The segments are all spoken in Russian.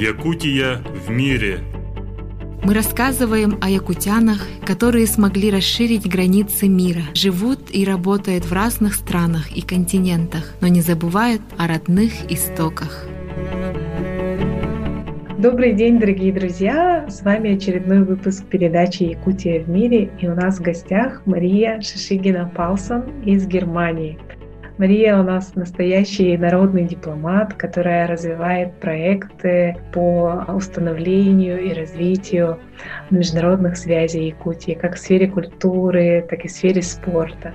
Якутия в мире. Мы рассказываем о якутянах, которые смогли расширить границы мира, живут и работают в разных странах и континентах, но не забывают о родных истоках. Добрый день, дорогие друзья! С вами очередной выпуск передачи «Якутия в мире» и у нас в гостях Мария Шишигина-Палсон из Германии – Мария у нас настоящий народный дипломат, которая развивает проекты по установлению и развитию международных связей Якутии, как в сфере культуры, так и в сфере спорта.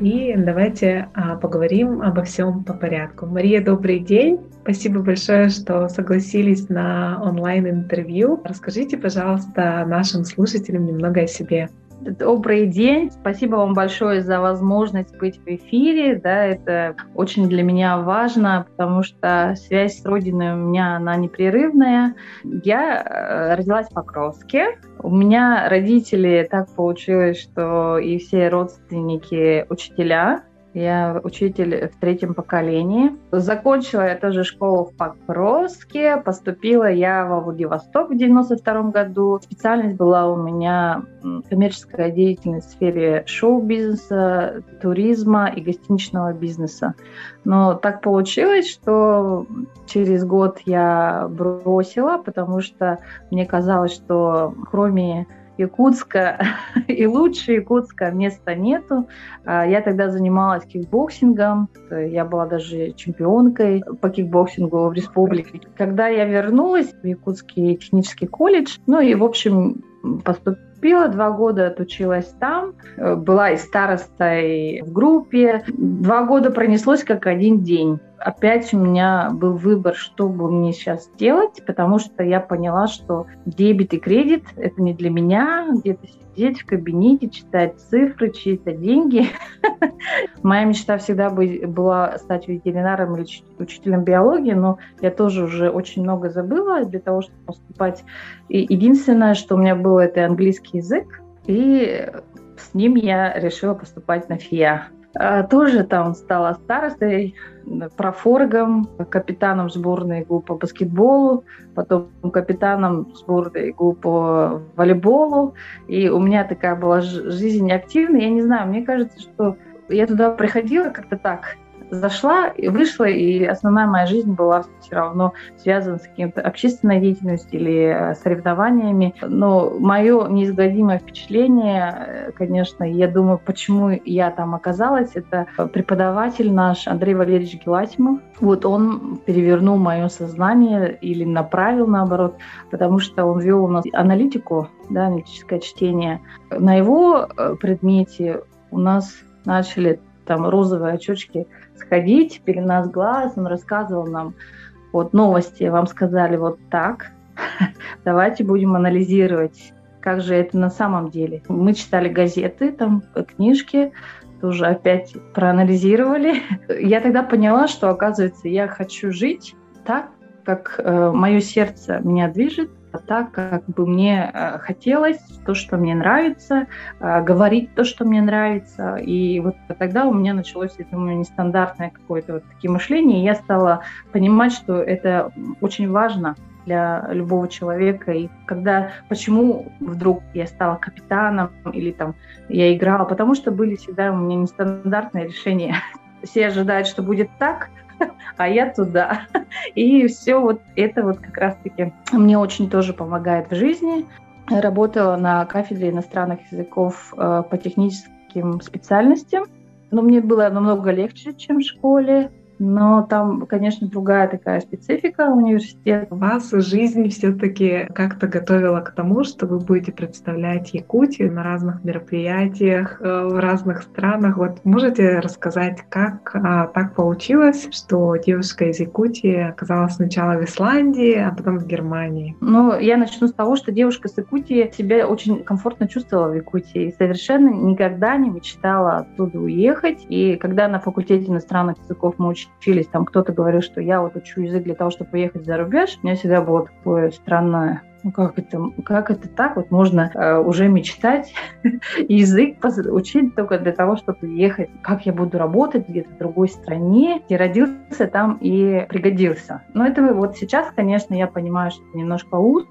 И давайте а, поговорим обо всем по порядку. Мария, добрый день. Спасибо большое, что согласились на онлайн-интервью. Расскажите, пожалуйста, нашим слушателям немного о себе. Добрый день. Спасибо вам большое за возможность быть в эфире. Да, это очень для меня важно, потому что связь с Родиной у меня она непрерывная. Я э, родилась в Покровске. У меня родители так получилось, что и все родственники учителя. Я учитель в третьем поколении. Закончила я тоже школу в Покровске. Поступила я во Владивосток в 92 году. Специальность была у меня коммерческая деятельность в сфере шоу-бизнеса, туризма и гостиничного бизнеса. Но так получилось, что через год я бросила, потому что мне казалось, что кроме Якутска и лучше Якутска места нету. А, я тогда занималась кикбоксингом, я была даже чемпионкой по кикбоксингу в республике. Когда я вернулась в Якутский технический колледж, ну и, в общем, поступила, два года отучилась там, э, была и старостой в группе. Два года пронеслось как один день опять у меня был выбор, что бы мне сейчас делать, потому что я поняла, что дебет и кредит – это не для меня, где-то сидеть в кабинете, читать цифры, чьи-то деньги. Моя мечта всегда была стать ветеринаром или учителем биологии, но я тоже уже очень много забыла для того, чтобы поступать. И единственное, что у меня было, это английский язык, и с ним я решила поступать на ФИА. А, тоже там стала старостой, профоргом, капитаном сборной ГУ по баскетболу, потом капитаном сборной ГУ по волейболу. И у меня такая была жизнь активная. Я не знаю, мне кажется, что я туда приходила как-то так, зашла и вышла, и основная моя жизнь была все равно связана с каким-то общественной деятельностью или э, соревнованиями. Но мое неизгладимое впечатление, э, конечно, я думаю, почему я там оказалась, это преподаватель наш Андрей Валерьевич Геласимов. Вот он перевернул мое сознание или направил наоборот, потому что он вел у нас аналитику, да, аналитическое чтение. На его э, предмете у нас начали там розовые очечки сходить, пелена с глаз, он рассказывал нам вот новости, вам сказали вот так, давайте будем анализировать, как же это на самом деле. Мы читали газеты, там книжки, тоже опять проанализировали. Я тогда поняла, что, оказывается, я хочу жить так, как э, мое сердце меня движет, так, как бы мне э, хотелось, то, что мне нравится, э, говорить то, что мне нравится. И вот тогда у меня началось, я думаю, нестандартное какое-то вот такие мышления, и я стала понимать, что это очень важно для любого человека. И когда, почему вдруг я стала капитаном или там я играла, потому что были всегда у меня нестандартные решения. Все ожидают, что будет так, а я туда. И все вот это вот как раз-таки мне очень тоже помогает в жизни. Работала на кафедре иностранных языков э, по техническим специальностям, но мне было намного легче, чем в школе. Но там, конечно, другая такая специфика университета. Вас жизнь все-таки как-то готовила к тому, что вы будете представлять Якутию на разных мероприятиях э, в разных странах. Вот можете рассказать, как а, так получилось, что девушка из Якутии оказалась сначала в Исландии, а потом в Германии? Ну, я начну с того, что девушка с Якутии себя очень комфортно чувствовала в Якутии и совершенно никогда не мечтала оттуда уехать. И когда на факультете иностранных языков мы учились учились, там кто-то говорил, что я вот учу язык для того, чтобы поехать за рубеж, у меня всегда было такое странное ну как это, как это так? Вот можно э, уже мечтать язык учить только для того, чтобы ехать. Как я буду работать где-то в другой стране, где родился там и пригодился. Но это вот сейчас, конечно, я понимаю, что немножко узко,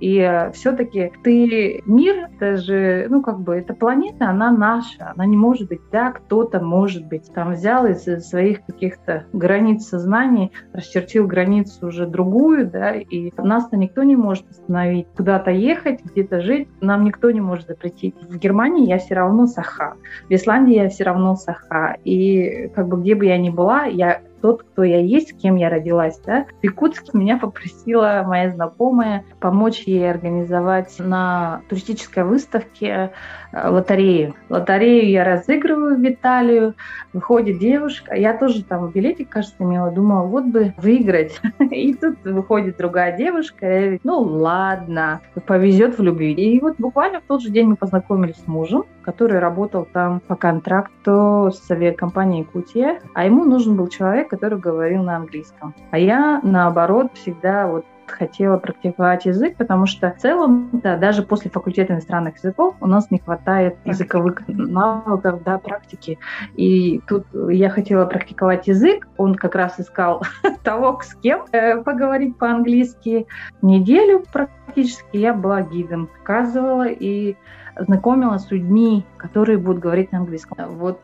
и э, все-таки ты мир, это же, ну как бы, эта планета, она наша, она не может быть, да, кто-то может быть. Там взял из своих каких-то границ сознания, расчертил границу уже другую, да, и нас-то никто не может остановить, куда-то ехать, где-то жить, нам никто не может запретить. В Германии я все равно саха, в Исландии я все равно саха, и как бы где бы я ни была, я тот, кто я есть, кем я родилась. Да? В Якутске меня попросила моя знакомая помочь ей организовать на туристической выставке э, лотерею. Лотерею я разыгрываю в Италию, выходит девушка, я тоже там билетик, кажется, имела, думала, вот бы выиграть. И тут выходит другая девушка, ну ладно, повезет в любви. И вот буквально в тот же день мы познакомились с мужем, который работал там по контракту с авиакомпанией Якутия, а ему нужен был человек, который говорил на английском. А я, наоборот, всегда вот хотела практиковать язык, потому что в целом, да, даже после факультета иностранных языков у нас не хватает языковых навыков, да, практики. И тут я хотела практиковать язык, он как раз искал того, с кем э, поговорить по-английски. Неделю практически я была гидом, показывала и знакомилась с людьми, которые будут говорить на английском. Вот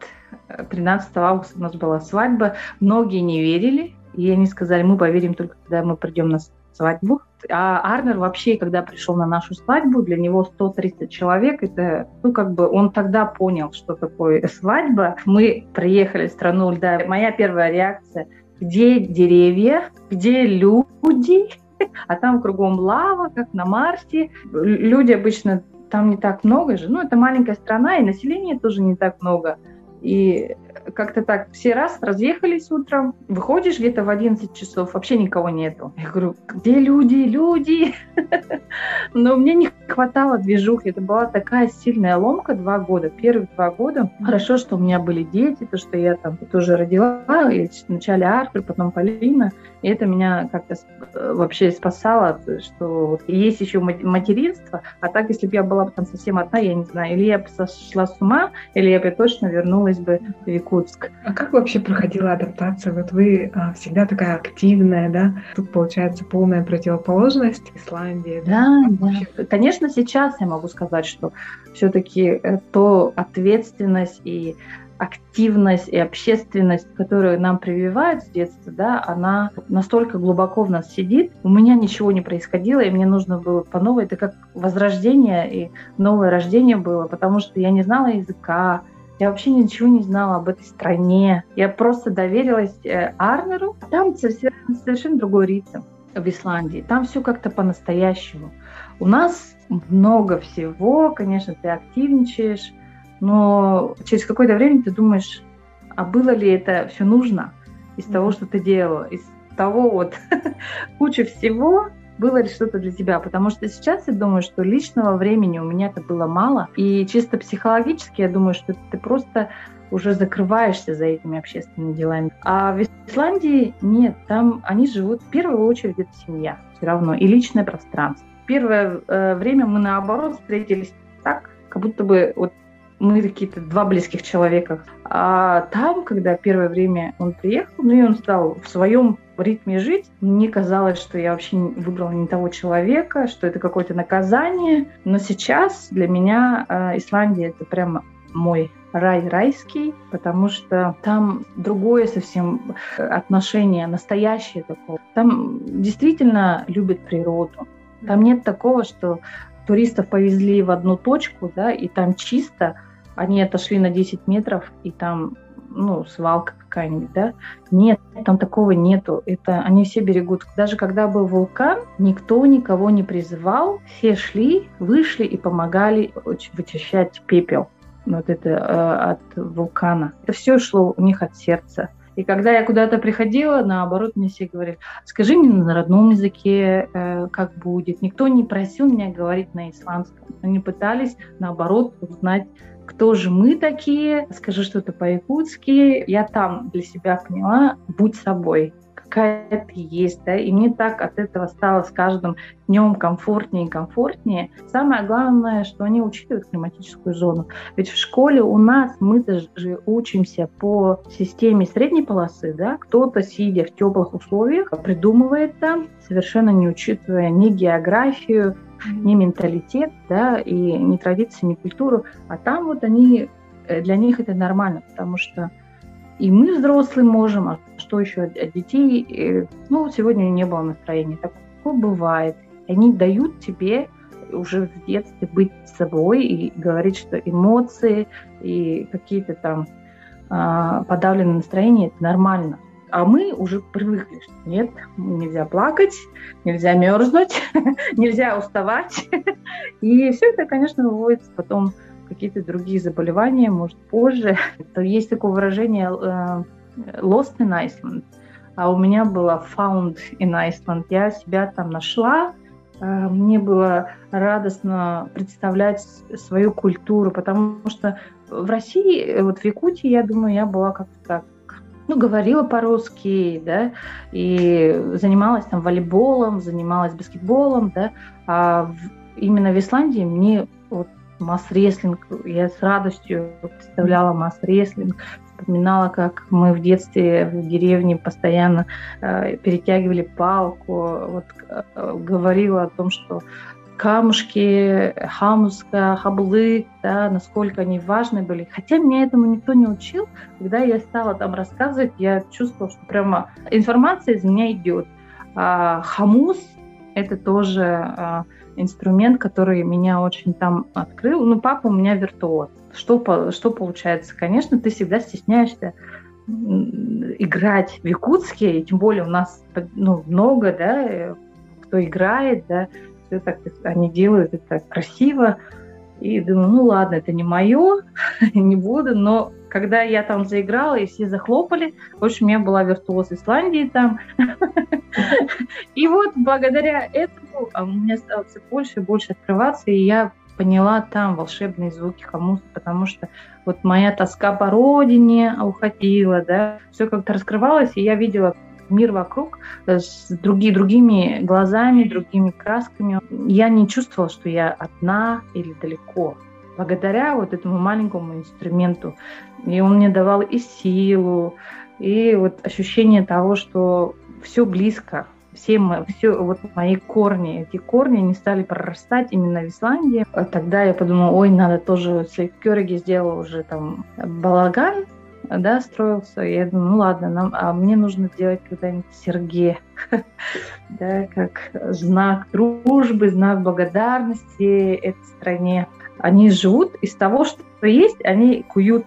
13 августа у нас была свадьба. Многие не верили, и они сказали, мы поверим только, когда мы придем на свадьбу. А Арнер вообще, когда пришел на нашу свадьбу, для него 130 человек, это, ну, как бы он тогда понял, что такое свадьба. Мы приехали в страну льда. Моя первая реакция, где деревья, где люди, а там кругом лава, как на Марсе. Люди обычно там не так много же. Ну, это маленькая страна, и населения тоже не так много. И как-то так все раз разъехались утром, выходишь где-то в 11 часов, вообще никого нету. Я говорю, где люди, люди? Но мне не хватало движухи, это была такая сильная ломка два года, первых два года. Хорошо, что у меня были дети, то, что я там тоже родила, и вначале Артур, потом Полина, и это меня как-то э, вообще спасало, что вот есть еще материнство, а так, если бы я была бы там совсем одна, я не знаю, или я бы сошла с ума, или я бы точно вернулась бы в Якутск. А как вообще проходила адаптация? Вот вы а, всегда такая активная, да? Тут получается полная противоположность Исландии. Да, да. да. Конечно, сейчас я могу сказать, что все-таки э, то ответственность и активность и общественность, которую нам прививают с детства, да, она настолько глубоко в нас сидит. У меня ничего не происходило, и мне нужно было по новой. Это как возрождение и новое рождение было, потому что я не знала языка, я вообще ничего не знала об этой стране. Я просто доверилась э, Арнеру. Там совершенно другой ритм в Исландии. Там все как-то по-настоящему. У нас много всего, конечно, ты активничаешь, но через какое-то время ты думаешь, а было ли это все нужно из mm-hmm. того, что ты делала, из того вот куча всего, было ли что-то для тебя, потому что сейчас я думаю, что личного времени у меня это было мало, и чисто психологически я думаю, что ты просто уже закрываешься за этими общественными делами. А в Исландии нет, там они живут в первую очередь это семья все равно и личное пространство. Первое э, время мы наоборот встретились так, как будто бы вот мы какие-то два близких человека. А там, когда первое время он приехал, ну и он стал в своем ритме жить, мне казалось, что я вообще выбрала не того человека, что это какое-то наказание. Но сейчас для меня э, Исландия это прямо мой рай райский, потому что там другое совсем отношение, настоящее такое. Там действительно любят природу. Там нет такого, что туристов повезли в одну точку, да, и там чисто, они отошли на 10 метров, и там, ну, свалка какая-нибудь, да. Нет, там такого нету. Это они все берегут. Даже когда был вулкан, никто никого не призывал. Все шли, вышли и помогали вычищать пепел. Вот это э, от вулкана. Это все шло у них от сердца. И когда я куда-то приходила, наоборот, мне все говорили, скажи мне на родном языке, э, как будет. Никто не просил меня говорить на исландском. Они пытались, наоборот, узнать кто же мы такие, скажи что-то по-якутски. Я там для себя поняла, будь собой. Какая ты есть, да, и мне так от этого стало с каждым днем комфортнее и комфортнее. Самое главное, что они учитывают климатическую зону. Ведь в школе у нас мы же учимся по системе средней полосы, да, кто-то, сидя в теплых условиях, придумывает там, совершенно не учитывая ни географию, ни менталитет, да, и ни традиции, ни культуру, а там вот они, э, для них это нормально, потому что и мы, взрослые, можем, а что еще от детей? Э, ну, сегодня не было настроения. Такое бывает. Они дают тебе уже в детстве быть собой и говорить, что эмоции и какие-то там а, подавленные настроения – это нормально. А мы уже привыкли, что нет, нельзя плакать, нельзя мерзнуть, нельзя уставать. И все это, конечно, выводится потом какие-то другие заболевания, может, позже. То есть такое выражение э, lost in Iceland, а у меня было found in Iceland. Я себя там нашла, э, мне было радостно представлять свою культуру, потому что в России, вот в Якутии, я думаю, я была как-то так ну, говорила по-русски, да, и занималась там волейболом, занималась баскетболом, да, а в, именно в Исландии мне вот масс-рестлинг. Я с радостью представляла масс-рестлинг, вспоминала, как мы в детстве в деревне постоянно э, перетягивали палку, вот, э, говорила о том, что камушки, хамуска, хаблы, да, насколько они важны были. Хотя меня этому никто не учил. Когда я стала там рассказывать, я чувствовала, что прямо информация из меня идет. А хамус – это тоже а, инструмент, который меня очень там открыл. Ну, папа у меня виртуоз. Что, что получается? Конечно, ты всегда стесняешься играть в якутске, и тем более у нас ну, много, да, э, кто играет, да, все так они делают это красиво. И думаю, ну ладно, это не мое, не буду, но когда я там заиграла, и все захлопали, в общем, я была виртуоз Исландии там. И вот благодаря этому а, у меня стало все больше и больше открываться, и я поняла там волшебные звуки хамуса, потому что вот моя тоска по родине уходила, да, все как-то раскрывалось, и я видела мир вокруг э, с другими, другими глазами, другими красками. Я не чувствовала, что я одна или далеко благодаря вот этому маленькому инструменту. И он мне давал и силу, и вот ощущение того, что все близко, все, мы, все вот мои корни, эти корни, они стали прорастать именно в Исландии. А тогда я подумала, ой, надо тоже, если Кёриги сделал уже там балаган, да, строился, я думаю, ну ладно, нам, а мне нужно сделать когда-нибудь Сергея, да, как знак дружбы, знак благодарности этой стране. Они живут из того, что есть, они куют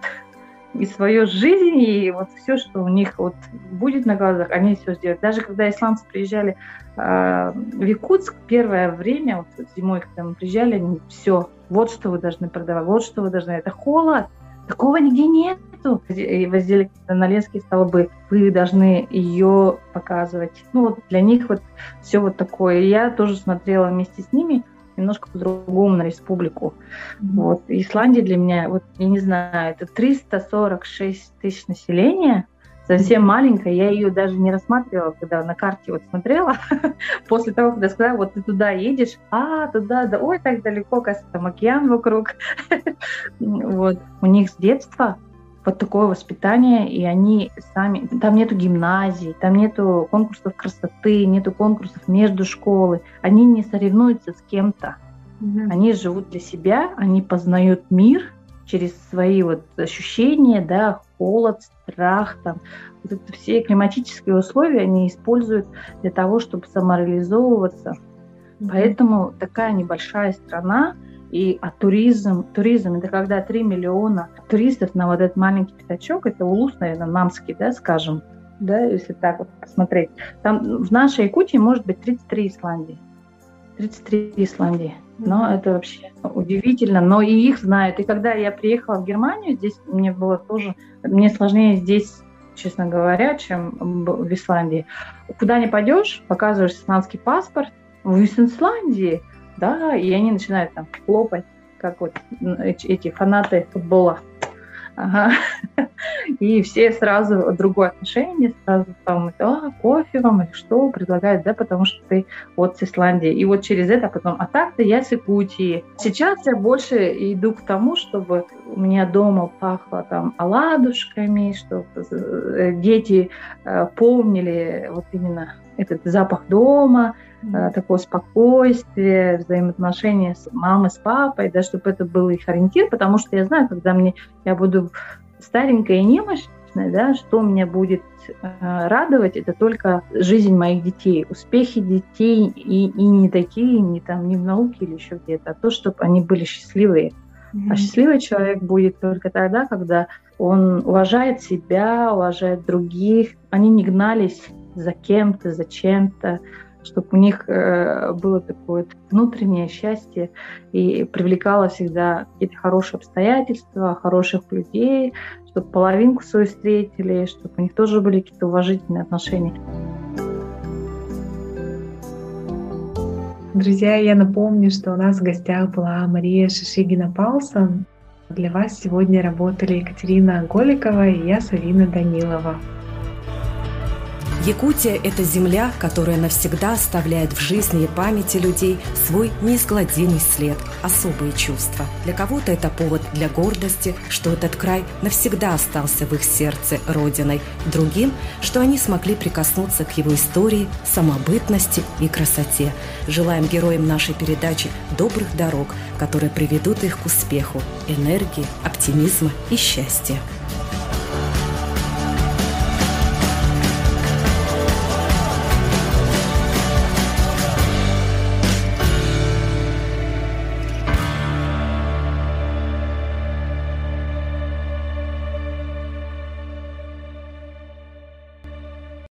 и свою жизнь, и вот все, что у них вот будет на глазах, они все сделают. Даже когда исландцы приезжали э, в Якутск, первое время, вот зимой, когда мы приезжали, они все, вот что вы должны продавать, вот что вы должны, это холод, такого нигде нету. И воздели на лесские столбы, вы должны ее показывать. Ну вот для них вот все вот такое. Я тоже смотрела вместе с ними, немножко по-другому на республику. Mm-hmm. Вот. Исландия для меня, вот я не знаю, это 346 тысяч населения, совсем маленькая, я ее даже не рассматривала, когда на карте вот смотрела, после того, когда сказала, вот ты туда едешь, а, туда, да, ой, так далеко, кажется, там океан вокруг. вот. У них с детства вот такое воспитание, и они сами... Там нету гимназии, там нету конкурсов красоты, нету конкурсов между школы. Они не соревнуются с кем-то. Mm-hmm. Они живут для себя, они познают мир через свои вот ощущения, да, холод, страх, там, вот это все климатические условия они используют для того, чтобы самореализовываться. Mm-hmm. Поэтому такая небольшая страна, и а туризм, туризм это когда 3 миллиона туристов на вот этот маленький пятачок, это улус, наверное, намский, да, скажем, да, если так вот посмотреть. Там в нашей Якутии может быть 33 Исландии. 33 Исландии. Но это вообще удивительно. Но и их знают. И когда я приехала в Германию, здесь мне было тоже... Мне сложнее здесь, честно говоря, чем в Исландии. Куда не пойдешь, показываешь исландский паспорт, в Исландии – да, и они начинают там хлопать, как вот эти фанаты футбола. Ага. И все сразу другое отношение, сразу там, а, кофе вам или что предлагают, да, потому что ты вот с Исландии. И вот через это потом, а так-то я с Якутии. Сейчас я больше иду к тому, чтобы у меня дома пахло там оладушками, чтобы э, дети э, помнили вот именно этот запах дома. Такое спокойствие, взаимоотношения с мамой, с папой, да, чтобы это был их ориентир, потому что я знаю, когда мне я буду старенькая и немощная, да, что меня будет э, радовать, это только жизнь моих детей, успехи детей и, и не такие, не там, не в науке или еще где-то, а то, чтобы они были счастливые. Mm-hmm. А счастливый человек будет только тогда, когда он уважает себя, уважает других, они не гнались за кем-то, за чем-то, чтобы у них э, было такое внутреннее счастье и привлекало всегда какие-то хорошие обстоятельства, хороших людей, чтобы половинку свою встретили, чтобы у них тоже были какие-то уважительные отношения. Друзья, я напомню, что у нас в гостях была Мария Шишигина-Палсон. Для вас сегодня работали Екатерина Голикова и я, Савина Данилова. Якутия – это земля, которая навсегда оставляет в жизни и памяти людей свой неизгладимый след, особые чувства. Для кого-то это повод для гордости, что этот край навсегда остался в их сердце родиной. Другим, что они смогли прикоснуться к его истории, самобытности и красоте. Желаем героям нашей передачи добрых дорог, которые приведут их к успеху, энергии, оптимизма и счастья.